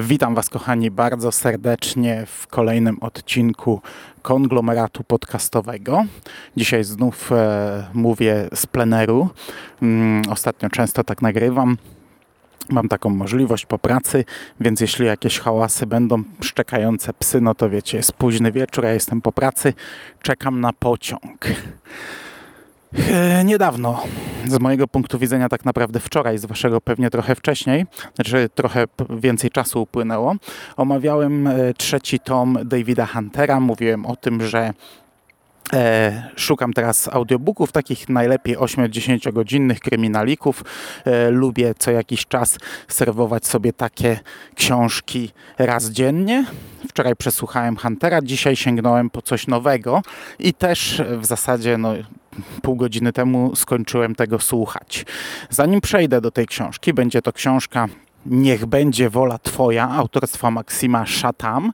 Witam Was, kochani, bardzo serdecznie w kolejnym odcinku konglomeratu podcastowego. Dzisiaj znów e, mówię z pleneru. Mm, ostatnio często tak nagrywam. Mam taką możliwość po pracy, więc jeśli jakieś hałasy będą, szczekające psy, no to wiecie, jest późny wieczór, ja jestem po pracy, czekam na pociąg. E, niedawno, z mojego punktu widzenia tak naprawdę wczoraj, z waszego pewnie trochę wcześniej, znaczy trochę więcej czasu upłynęło, omawiałem e, trzeci tom Davida Huntera. Mówiłem o tym, że E, szukam teraz audiobooków, takich najlepiej 8-10 godzinnych kryminalików. E, lubię co jakiś czas serwować sobie takie książki raz dziennie. Wczoraj przesłuchałem Huntera, dzisiaj sięgnąłem po coś nowego i też w zasadzie no, pół godziny temu skończyłem tego słuchać. Zanim przejdę do tej książki, będzie to książka Niech będzie wola Twoja, autorstwa Maksima Szatam.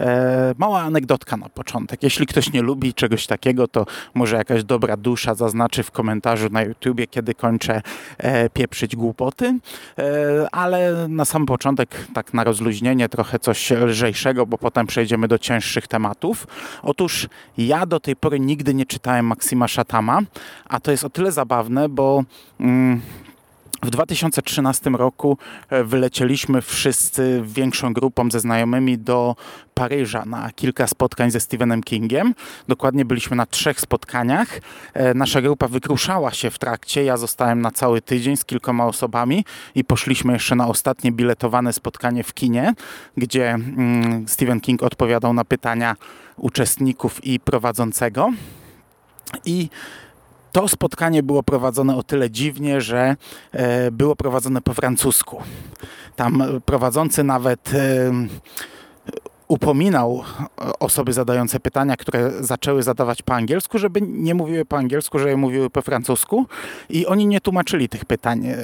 E, mała anegdotka na początek. Jeśli ktoś nie lubi czegoś takiego, to może jakaś dobra dusza zaznaczy w komentarzu na YouTubie, kiedy kończę e, pieprzyć głupoty. E, ale na sam początek, tak na rozluźnienie, trochę coś lżejszego, bo potem przejdziemy do cięższych tematów. Otóż ja do tej pory nigdy nie czytałem Maksima Szatama, a to jest o tyle zabawne, bo... Mm, w 2013 roku e, wylecieliśmy wszyscy większą grupą ze znajomymi do Paryża na kilka spotkań ze Stephenem Kingiem. Dokładnie byliśmy na trzech spotkaniach. E, nasza grupa wykruszała się w trakcie. Ja zostałem na cały tydzień z kilkoma osobami i poszliśmy jeszcze na ostatnie biletowane spotkanie w kinie, gdzie mm, Stephen King odpowiadał na pytania uczestników i prowadzącego. I to spotkanie było prowadzone o tyle dziwnie, że e, było prowadzone po francusku. Tam prowadzący nawet e, upominał osoby zadające pytania, które zaczęły zadawać po angielsku, żeby nie mówiły po angielsku, żeby mówiły po francusku i oni nie tłumaczyli tych pytań. E,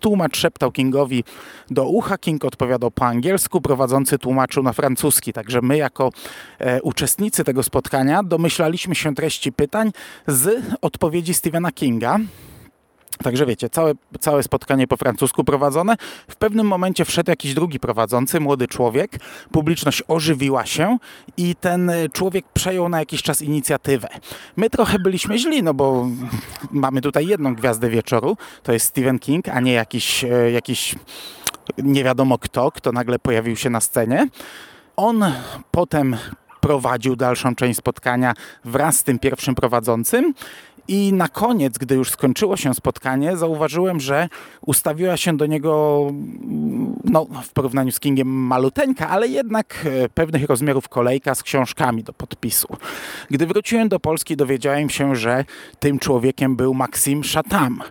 tłumacz szeptał Kingowi do ucha, King odpowiadał po angielsku, prowadzący tłumaczył na francuski, także my jako e, uczestnicy tego spotkania domyślaliśmy się treści pytań z odpowiedzi Stephena Kinga. Także wiecie, całe, całe spotkanie po francusku prowadzone. W pewnym momencie wszedł jakiś drugi prowadzący, młody człowiek. Publiczność ożywiła się i ten człowiek przejął na jakiś czas inicjatywę. My trochę byliśmy źli, no bo mamy tutaj jedną gwiazdę wieczoru. To jest Stephen King, a nie jakiś, e, jakiś nie wiadomo kto, kto nagle pojawił się na scenie. On potem prowadził dalszą część spotkania wraz z tym pierwszym prowadzącym i na koniec, gdy już skończyło się spotkanie, zauważyłem, że ustawiła się do niego, no, w porównaniu z Kingiem maluteńka, ale jednak e, pewnych rozmiarów kolejka z książkami do podpisu. Gdy wróciłem do Polski, dowiedziałem się, że tym człowiekiem był Maxim Chatham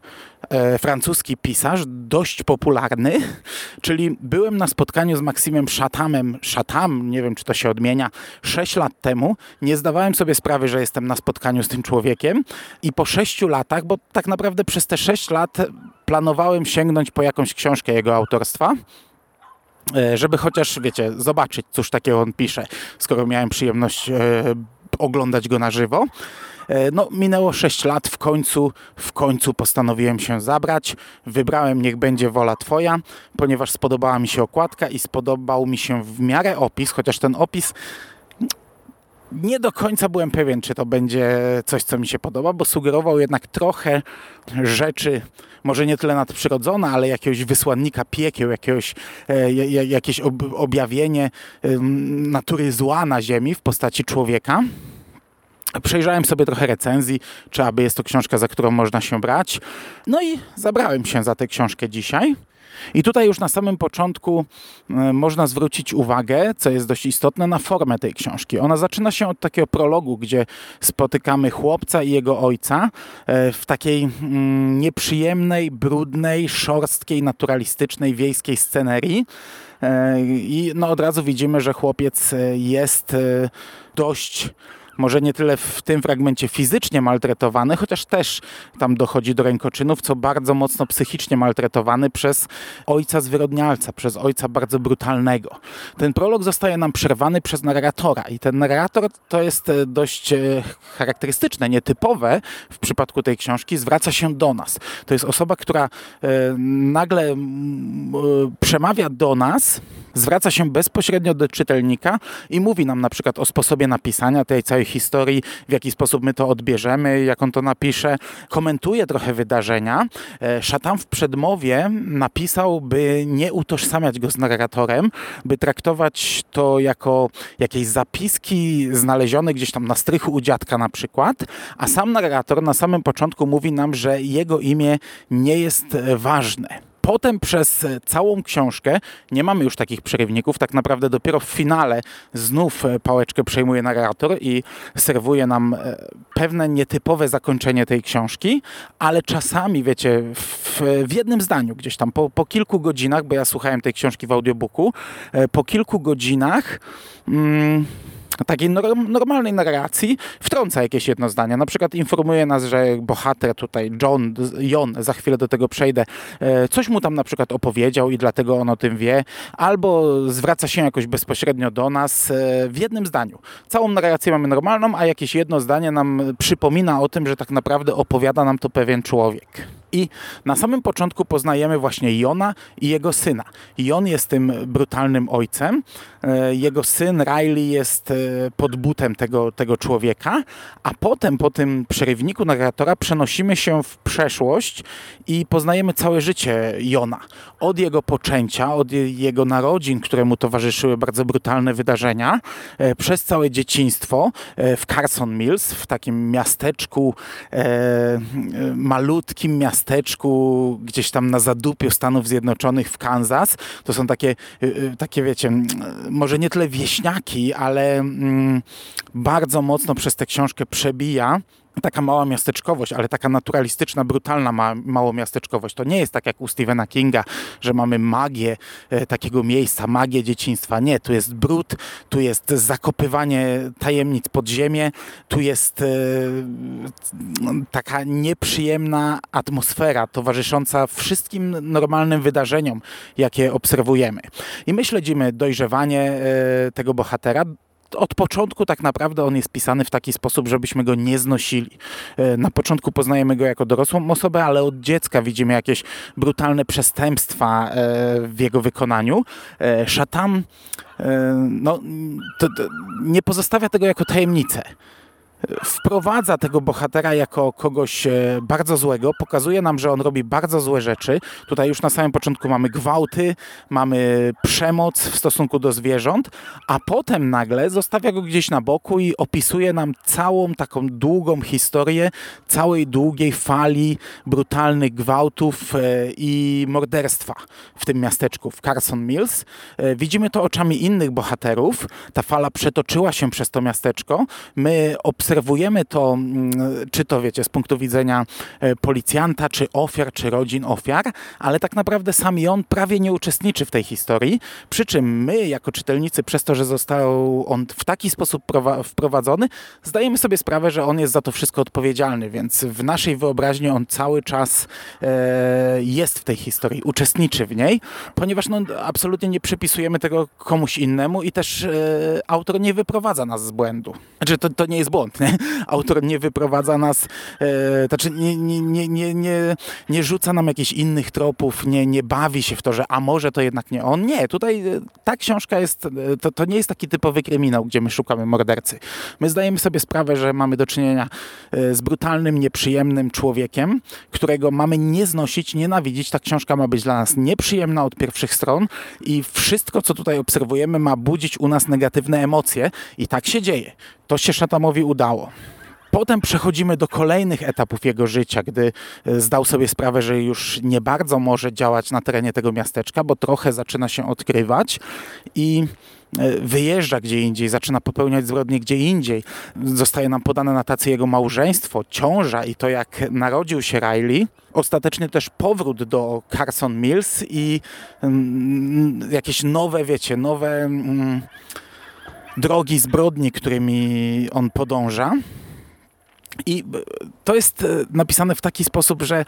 francuski pisarz, dość popularny, czyli byłem na spotkaniu z Maksimem Szatamem, Szatam, nie wiem czy to się odmienia, 6 lat temu. Nie zdawałem sobie sprawy, że jestem na spotkaniu z tym człowiekiem i po 6 latach, bo tak naprawdę przez te 6 lat planowałem sięgnąć po jakąś książkę jego autorstwa, e, żeby chociaż, wiecie, zobaczyć, cóż takiego on pisze, skoro miałem przyjemność oglądać go na żywo. E, no, minęło 6 lat, w końcu, w końcu postanowiłem się zabrać. Wybrałem Niech będzie wola Twoja, ponieważ spodobała mi się okładka i spodobał mi się w miarę opis, chociaż ten opis nie do końca byłem pewien, czy to będzie coś, co mi się podoba, bo sugerował jednak trochę rzeczy, może nie tyle nadprzyrodzone, ale jakiegoś wysłannika piekieł, jakiegoś, e, jakieś ob, objawienie natury zła na ziemi w postaci człowieka. Przejrzałem sobie trochę recenzji, czy aby jest to książka, za którą można się brać. No i zabrałem się za tę książkę dzisiaj. I tutaj już na samym początku e, można zwrócić uwagę, co jest dość istotne, na formę tej książki. Ona zaczyna się od takiego prologu, gdzie spotykamy chłopca i jego ojca e, w takiej mm, nieprzyjemnej, brudnej, szorstkiej, naturalistycznej, wiejskiej scenerii. E, I no od razu widzimy, że chłopiec jest dość może nie tyle w tym fragmencie fizycznie maltretowany, chociaż też tam dochodzi do rękoczynów, co bardzo mocno psychicznie maltretowany przez ojca zwyrodnialca, przez ojca bardzo brutalnego. Ten prolog zostaje nam przerwany przez narratora i ten narrator to jest e, dość e, charakterystyczne, nietypowe w przypadku tej książki, zwraca się do nas. To jest osoba, która e, nagle przemawia do nas, zwraca się bezpośrednio do czytelnika i mówi nam na przykład o sposobie napisania tej całej historii, w jaki sposób my to odbierzemy, jak on to napisze. Komentuje trochę wydarzenia. E, Szatan w przedmowie napisał, by nie utożsamiać go z narratorem, by traktować to jako jakieś zapiski znalezione gdzieś tam na strychu u dziadka na przykład, a sam narrator na samym początku mówi nam, że jego imię nie jest ważne. Potem przez całą książkę nie mamy już takich przerywników. Tak naprawdę dopiero w finale znów pałeczkę przejmuje narrator i serwuje nam e, pewne nietypowe zakończenie tej książki, ale czasami, wiecie, w, w jednym zdaniu, gdzieś tam po, po, kilku godzinach, bo ja słuchałem tej książki w audiobooku, e, po kilku godzinach. Mm, takiej normalnej narracji wtrąca jakieś jedno zdanie. Na przykład informuje nas, że bohater tutaj, John, Jon, za chwilę do tego przejdę, e, coś mu tam na przykład opowiedział i dlatego on o tym wie, albo zwraca się jakoś bezpośrednio do nas e, w jednym zdaniu. Całą narrację mamy normalną, a jakieś jedno zdanie nam przypomina o tym, że tak naprawdę opowiada nam to pewien człowiek. I na samym początku poznajemy właśnie Jona i jego syna. Jon jest tym brutalnym ojcem, e, jego syn Riley jest e, pod butem tego, tego człowieka, a potem po tym przerywniku narratora przenosimy się w przeszłość i poznajemy całe życie Jona. Od jego poczęcia, od jego narodzin, któremu towarzyszyły bardzo brutalne wydarzenia, e, przez całe dzieciństwo w Carson Mills, w takim miasteczku, malutkim miasteczku, miasteczku gdzieś tam na zadupiu Stanów Zjednoczonych w Kansas. To są takie, y, y, takie wiecie, może nie tyle wieśniaki, ale mm, bardzo mocno przez tę książkę przebija taka mała miasteczkowość, ale taka naturalistyczna, brutalna ma, małomiasteczkowość. To nie jest tak jak u Stephena Kinga, że mamy magię e, takiego miejsca, magię dzieciństwa. Nie, tu jest brud, tu jest zakopywanie tajemnic pod ziemię, tu jest e, taka nieprzyjemna atmosfera towarzysząca wszystkim normalnym wydarzeniom, jakie obserwujemy. I my śledzimy dojrzewanie e, tego bohatera, od początku tak naprawdę on jest pisany w taki sposób, żebyśmy go nie znosili. E, na początku poznajemy go jako dorosłą osobę, ale od dziecka widzimy jakieś brutalne przestępstwa e, w jego wykonaniu. E, Szatan no, to, to nie pozostawia tego jako tajemnicę wprowadza tego bohatera jako kogoś e, bardzo złego, pokazuje nam, że on robi bardzo złe rzeczy. Tutaj już na samym początku mamy gwałty, mamy przemoc w stosunku do zwierząt, a potem nagle zostawia go gdzieś na boku i opisuje nam całą taką długą historię całej długiej fali brutalnych gwałtów e, i morderstwa w tym miasteczku, w Carson Mills. E, widzimy to oczami innych bohaterów. Ta fala przetoczyła się przez to miasteczko. My obserwujemy obserwujemy to, mm, czy to wiecie, z punktu widzenia e, policjanta, czy ofiar, czy rodzin ofiar, ale tak naprawdę sam on prawie nie uczestniczy w tej historii, przy czym my, jako czytelnicy, przez to, że został on w taki sposób wprowadzony, zdajemy sobie sprawę, że on jest za to wszystko odpowiedzialny, więc w naszej wyobraźni on cały czas e, jest w tej historii, uczestniczy w niej, ponieważ no, absolutnie nie przypisujemy tego komuś innemu i też e, autor nie wyprowadza nas z błędu. Znaczy, to, to nie jest błąd, Autor nie wyprowadza nas, e, znaczy nie, nie, nie, nie, nie, nie rzuca nam jakichś innych tropów, nie, nie bawi się w to, że a może to jednak nie on. Nie, tutaj e, ta książka jest, e, to, to nie jest taki typowy kryminał, gdzie my szukamy mordercy. My zdajemy sobie sprawę, że mamy do czynienia e, z brutalnym, nieprzyjemnym człowiekiem, którego mamy nie znosić, nienawidzić. Ta książka ma być dla nas nieprzyjemna od pierwszych stron i wszystko, co tutaj obserwujemy, ma budzić u nas negatywne emocje i tak się dzieje. To się Szatamowi udało. Potem przechodzimy do kolejnych etapów jego życia, gdy e, zdał sobie sprawę, że już nie bardzo może działać na terenie tego miasteczka, bo trochę zaczyna się odkrywać i e, wyjeżdża gdzie indziej, zaczyna popełniać zbrodnie gdzie indziej. Zostaje nam podane na tacy jego małżeństwo, ciąża i to jak narodził się Riley. Ostatecznie też powrót do Carson Mills i mm, jakieś nowe, wiecie, nowe mm, drogi zbrodni, którymi on podąża. I to jest e, napisane w taki sposób, że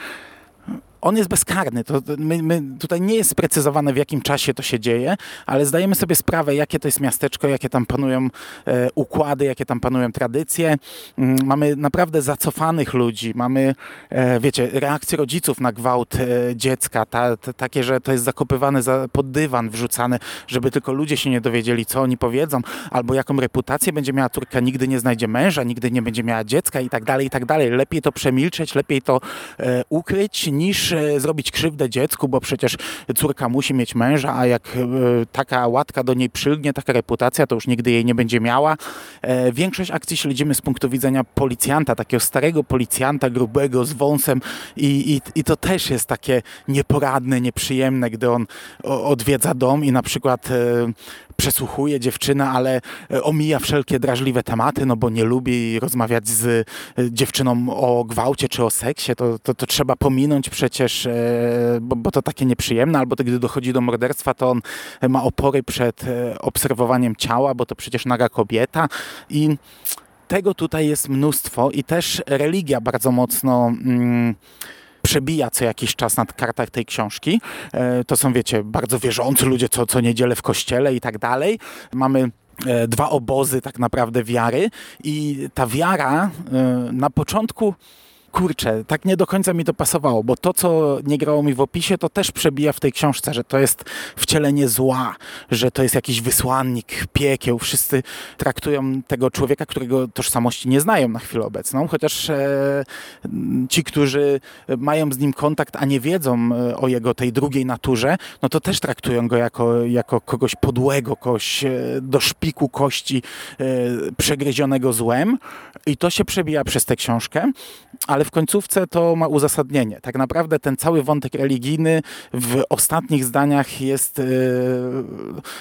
on jest bezkarny. To, my, my, tutaj nie jest sprecyzowane, w jakim czasie to się dzieje, ale zdajemy sobie sprawę, jakie to jest miasteczko, jakie tam panują e, układy, jakie tam panują tradycje. Mm, mamy naprawdę zacofanych ludzi, mamy, e, wiecie, reakcje rodziców na gwałt e, dziecka, ta, ta, takie, że to jest zakopywane za, pod dywan, wrzucane, żeby tylko ludzie się nie dowiedzieli, co oni powiedzą, albo jaką reputację będzie miała córka, nigdy nie znajdzie męża, nigdy nie będzie miała dziecka i tak dalej, i tak dalej. Lepiej to przemilczeć, lepiej to e, ukryć, niż zrobić krzywdę dziecku, bo przecież córka musi mieć męża, a jak e, taka łatka do niej przylgnie, taka reputacja, to już nigdy jej nie będzie miała. E, większość akcji śledzimy z punktu widzenia policjanta, takiego starego policjanta, grubego, z wąsem i, i, i to też jest takie nieporadne, nieprzyjemne, gdy on odwiedza dom i na przykład e, przesłuchuje dziewczynę, ale omija wszelkie drażliwe tematy, no bo nie lubi rozmawiać z dziewczyną o gwałcie czy o seksie, to, to, to trzeba pominąć przecież e, bo, bo to takie nieprzyjemne, albo to, gdy dochodzi do morderstwa, to on ma opory przed e, obserwowaniem ciała, bo to przecież naga kobieta. I tego tutaj jest mnóstwo i też religia bardzo mocno... Mm, przebija co jakiś czas na kartach tej książki. E, to są, wiecie, bardzo wierzący ludzie, co, co niedzielę w kościele i tak dalej. Mamy dwa obozy tak naprawdę wiary i ta wiara na początku kurczę, tak nie do końca mi to pasowało, bo to, co nie grało mi w opisie, to też przebija w tej książce, że to jest wcielenie zła, że to jest jakiś wysłannik piekieł. Wszyscy traktują tego człowieka, którego tożsamości nie znają na chwilę obecną, chociaż e, ci, którzy mają z nim kontakt, a nie wiedzą e, o jego tej drugiej naturze, no to też traktują go jako, jako kogoś podłego, kogoś e, do szpiku kości e, przegryzionego złem i to się przebija przez tę książkę, ale w końcówce to ma uzasadnienie. Tak naprawdę ten cały wątek religijny w ostatnich zdaniach jest yy,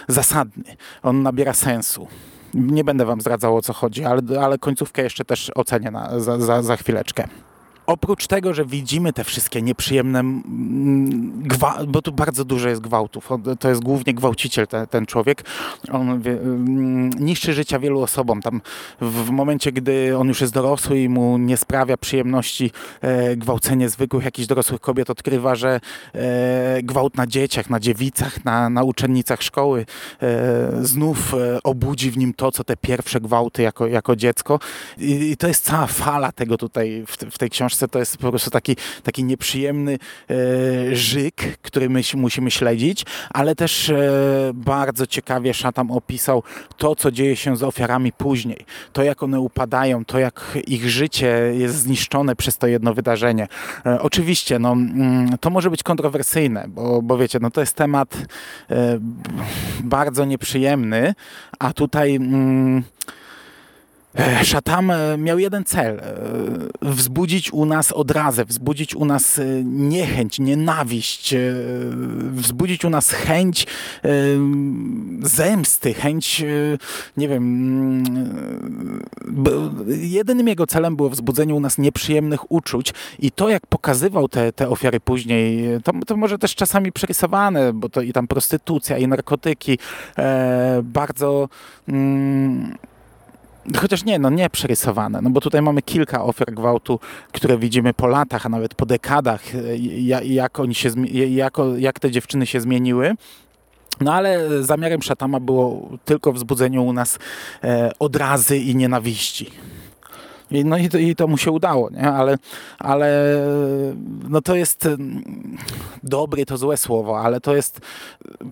zasadny. On nabiera sensu. Nie będę wam zdradzał o co chodzi, ale, ale końcówkę jeszcze też ocenię na, za, za, za chwileczkę oprócz tego, że widzimy te wszystkie nieprzyjemne, bo tu bardzo dużo jest gwałtów, to jest głównie gwałciciel ten, ten człowiek, on wie, niszczy życia wielu osobom. Tam w momencie, gdy on już jest dorosły i mu nie sprawia przyjemności e, gwałcenie zwykłych jakichś dorosłych kobiet, odkrywa, że e, gwałt na dzieciach, na dziewicach, na, na uczennicach szkoły e, znów e, obudzi w nim to, co te pierwsze gwałty jako, jako dziecko. I, I, to jest cała fala tego tutaj w, w tej książce książce to jest po prostu taki, taki nieprzyjemny e, żyk, który my musimy śledzić, ale też e, bardzo ciekawie Szatam opisał to, co dzieje się z ofiarami później. To, jak one upadają, to, jak ich życie jest zniszczone przez to jedno wydarzenie. E, oczywiście, no, mm, to może być kontrowersyjne, bo, bo wiecie, no, to jest temat e, bardzo nieprzyjemny, a tutaj... Mm, Szatam e, miał jeden cel: e, wzbudzić u nas odrazę, wzbudzić u nas niechęć, nienawiść, wzbudzić u nas chęć zemsty, chęć, nie wiem. Mm, jedynym jego celem było wzbudzenie u nas nieprzyjemnych uczuć, i to, jak pokazywał te, te ofiary później, to, to może też czasami przerysowane, bo to i tam prostytucja, i narkotyki, bardzo. Mm, Chociaż nie, no nie przerysowane, no bo tutaj mamy kilka ofiar gwałtu, które widzimy po latach, a nawet po dekadach, e, jak, oni się, jak, jak te dziewczyny się zmieniły. No ale zamiarem Szatama było tylko wzbudzenie u nas e, odrazy i nienawiści. I, no i i to mu się udało, nie? Ale, ale no to jest mm, dobre, to złe słowo, ale to jest,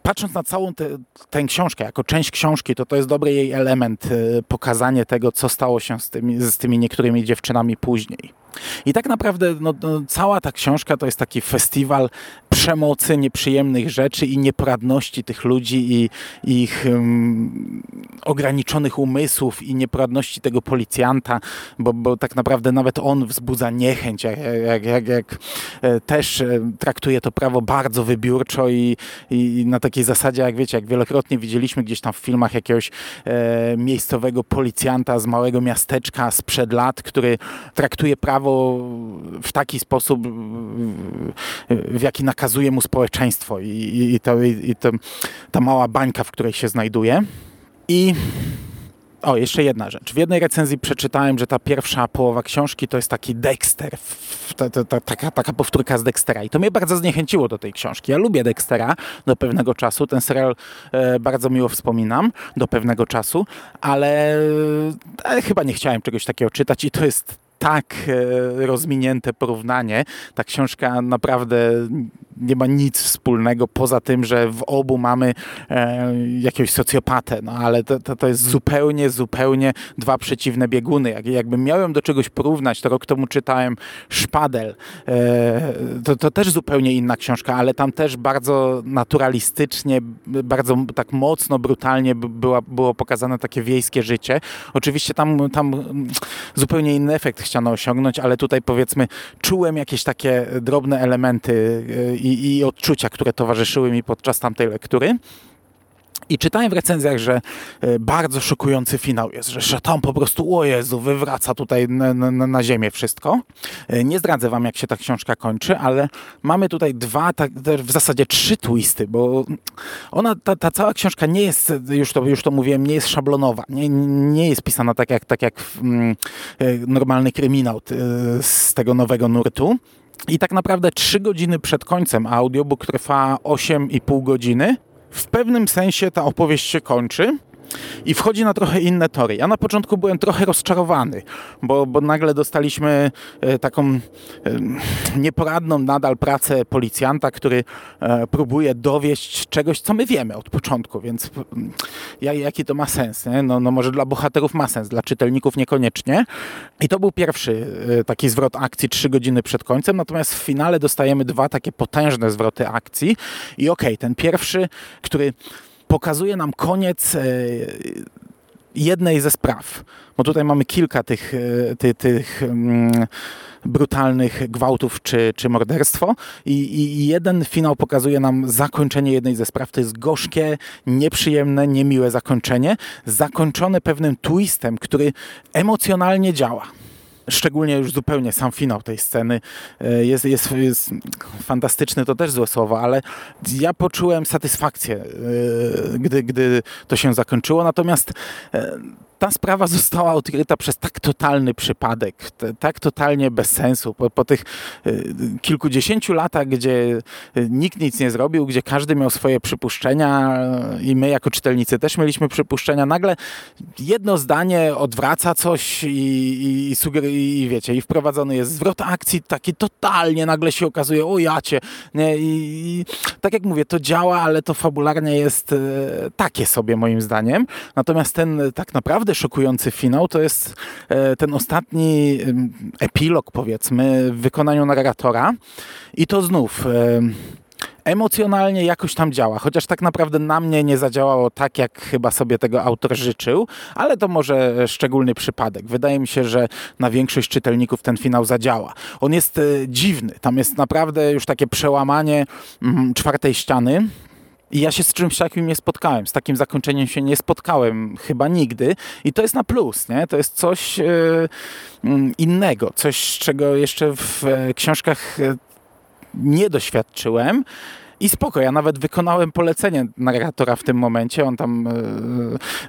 patrząc na całą te, tę książkę, jako część książki, to to jest dobry jej element, y, pokazanie tego, co stało się z tymi, z tymi niektórymi dziewczynami później. I tak naprawdę no, no, cała ta książka to jest taki festiwal przemocy, nieprzyjemnych rzeczy i nieporadności tych ludzi i, i ich um, ograniczonych umysłów i nieporadności tego policjanta, bo, bo tak naprawdę nawet on wzbudza niechęć, jak, jak, jak, jak e, też e, traktuje to prawo bardzo wybiórczo i, i, na takiej zasadzie, jak wiecie, jak wielokrotnie widzieliśmy gdzieś tam w filmach jakiegoś e, miejscowego policjanta z małego miasteczka sprzed lat, który traktuje prawo w taki sposób, w jaki nakazuje mu społeczeństwo i, i, i, i, to, ta mała bańka, w której się znajduje. I o, jeszcze jedna rzecz. W jednej recenzji przeczytałem, że ta pierwsza połowa książki to jest taki Dexter, ta, ta, ta, taka, taka powtórka z Dextera. I to mnie bardzo zniechęciło do tej książki. Ja lubię Dextera do pewnego czasu. Ten serial e, bardzo miło wspominam do pewnego czasu, ale e, chyba nie chciałem czegoś takiego czytać i to jest tak e, rozwinięte porównanie. Ta książka naprawdę nie ma nic wspólnego poza tym, że w obu mamy e, jakiegoś socjopatę, no ale to, to, to, jest zupełnie, zupełnie dwa przeciwne bieguny. Jak, jakbym miałem do czegoś porównać, to rok temu czytałem Szpadel. E, to, to też zupełnie inna książka, ale tam też bardzo naturalistycznie, bardzo tak mocno, brutalnie była, było pokazane takie wiejskie życie. Oczywiście tam, tam zupełnie inny efekt chciano osiągnąć, ale tutaj powiedzmy czułem jakieś takie drobne elementy e, i, i odczucia, które towarzyszyły mi podczas tamtej lektury. I czytałem w recenzjach, że e, bardzo szokujący finał jest, że, tam po prostu, o Jezu, wywraca tutaj na, na, na, ziemię wszystko. E, nie zdradzę wam, jak się ta książka kończy, ale mamy tutaj dwa, tak, w zasadzie trzy twisty, bo ona, ta, ta cała książka nie jest, już to, już to mówiłem, nie jest szablonowa, nie, nie jest pisana tak jak, tak jak mm, normalny kryminał z tego nowego nurtu. I tak naprawdę 3 godziny przed końcem audiobook trwa 8,5 godziny. W pewnym sensie ta opowieść się kończy i wchodzi na trochę inne tory. Ja na początku byłem trochę rozczarowany, bo, bo nagle dostaliśmy e, taką e, nieporadną nadal pracę policjanta, który e, próbuje dowieść czegoś, co my wiemy od początku, więc jaki to ma sens? Nie? No, no może dla bohaterów ma sens, dla czytelników niekoniecznie. I to był pierwszy taki zwrot akcji trzy godziny przed końcem, natomiast w finale dostajemy dwa takie potężne zwroty akcji i okej, okay, ten pierwszy, który pokazuje nam koniec e, jednej ze spraw. Bo tutaj mamy kilka tych, e, tych, tych mm, brutalnych gwałtów czy, czy morderstwo I, I, jeden finał pokazuje nam zakończenie jednej ze spraw. To jest gorzkie, nieprzyjemne, niemiłe zakończenie, zakończone pewnym twistem, który emocjonalnie działa szczególnie już zupełnie sam finał tej sceny e, jest, jest, jest fantastyczny, to też złe słowo, ale ja poczułem satysfakcję, e, gdy, gdy to się zakończyło. Natomiast e, ta sprawa została odkryta przez tak totalny przypadek, tak totalnie bez sensu. Po, po tych y, kilkudziesięciu latach, gdzie y, nikt nic nie zrobił, gdzie każdy miał swoje przypuszczenia y, i my jako czytelnicy też mieliśmy przypuszczenia, nagle jedno zdanie odwraca coś i, i, i, sugeruje, i wiecie, i wprowadzony jest zwrot akcji taki totalnie, nagle się okazuje, o jacie, nie? I, I, tak jak mówię, to działa, ale to fabularnie jest takie sobie moim zdaniem. Natomiast ten tak naprawdę naprawdę szokujący finał to jest e, ten ostatni epilog, powiedzmy, w wykonaniu narratora. I to znów emocjonalnie jakoś tam działa, chociaż tak naprawdę na mnie nie zadziałało tak, jak chyba sobie tego autor życzył, ale to może szczególny przypadek. Wydaje mi się, że na większość czytelników ten finał zadziała. On jest e, dziwny, tam jest naprawdę już takie przełamanie mm, czwartej ściany, i ja się z czymś takim nie spotkałem. Z takim zakończeniem się nie spotkałem chyba nigdy. I to jest na plus, nie? To jest coś e, mm, innego, coś, czego jeszcze w e, książkach e, nie doświadczyłem. I spoko, ja nawet wykonałem polecenie narratora w tym momencie. On tam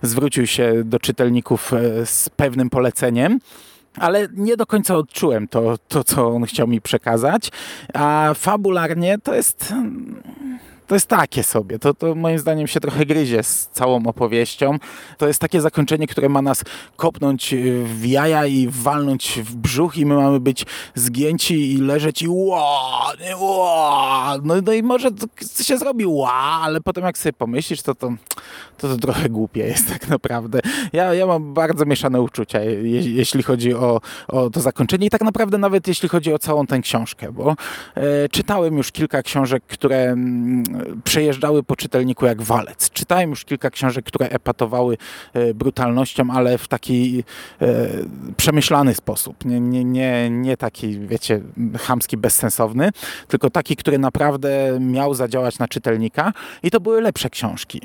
zwrócił się do czytelników z pewnym poleceniem ale nie do końca odczułem to, to, co on chciał mi przekazać. A fabularnie to jest to jest takie sobie. To, to moim zdaniem się trochę gryzie z całą opowieścią. To jest takie zakończenie, które ma nas kopnąć y, w jaja i walnąć w brzuch i my mamy być zgięci i leżeć i ła, ła. No, no i może to się zrobi ła, ale potem jak sobie pomyślisz, to to, to, to trochę głupie jest tak naprawdę. Ja, ja mam bardzo mieszane uczucia, je, jeśli chodzi o, o to zakończenie i tak naprawdę nawet jeśli chodzi o całą tę książkę, bo e, czytałem już kilka książek, które mm, przejeżdżały po czytelniku jak walec. Czytałem już kilka książek, które epatowały e, brutalnością, ale w taki e, przemyślany sposób. Nie, nie, nie, nie taki, wiecie, chamski, bezsensowny, tylko taki, który naprawdę miał zadziałać na czytelnika i to były lepsze książki.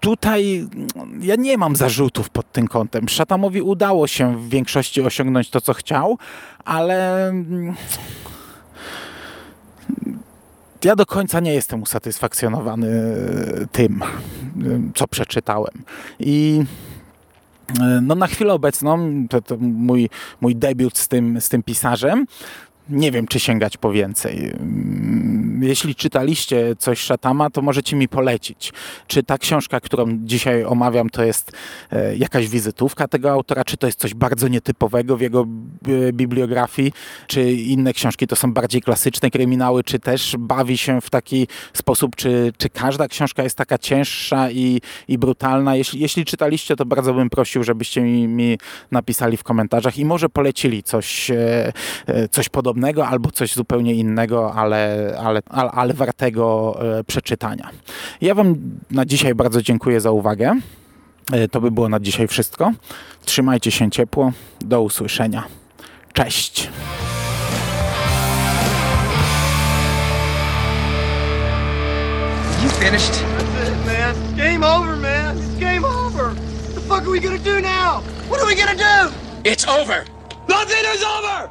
Tutaj mm, ja nie mam zarzutów pod tym kątem. Szatamowi udało się w większości osiągnąć to, co chciał, ale mm, ja do końca nie jestem usatysfakcjonowany tym, co przeczytałem. I e, no na chwilę obecną, to, to mój, mój debiut z tym, z tym pisarzem, nie wiem, czy sięgać po więcej. Mm, Jeśli czytaliście coś Szatama, to możecie mi polecić. Czy ta książka, którą dzisiaj omawiam, to jest e, jakaś wizytówka tego autora, czy to jest coś bardzo nietypowego w jego e, bibliografii, czy inne książki to są bardziej klasyczne kryminały, czy też bawi się w taki sposób, czy, czy każda książka jest taka cięższa i, i brutalna. Jeśli, jeśli czytaliście, to bardzo bym prosił, żebyście mi, mi napisali w komentarzach i może polecili coś, e, coś podobnego albo coś zupełnie innego, ale, ale, ale, ale wartego e, przeczytania. Ja Wam na dzisiaj bardzo dziękuję za uwagę. E, To by było na dzisiaj wszystko. Trzymajcie się ciepło. Do usłyszenia. Cześć. You finished? That's it, man. It's game over, man. It's game over. What the fuck are we gonna do now? What are we gonna do? It's over. Nothing is over!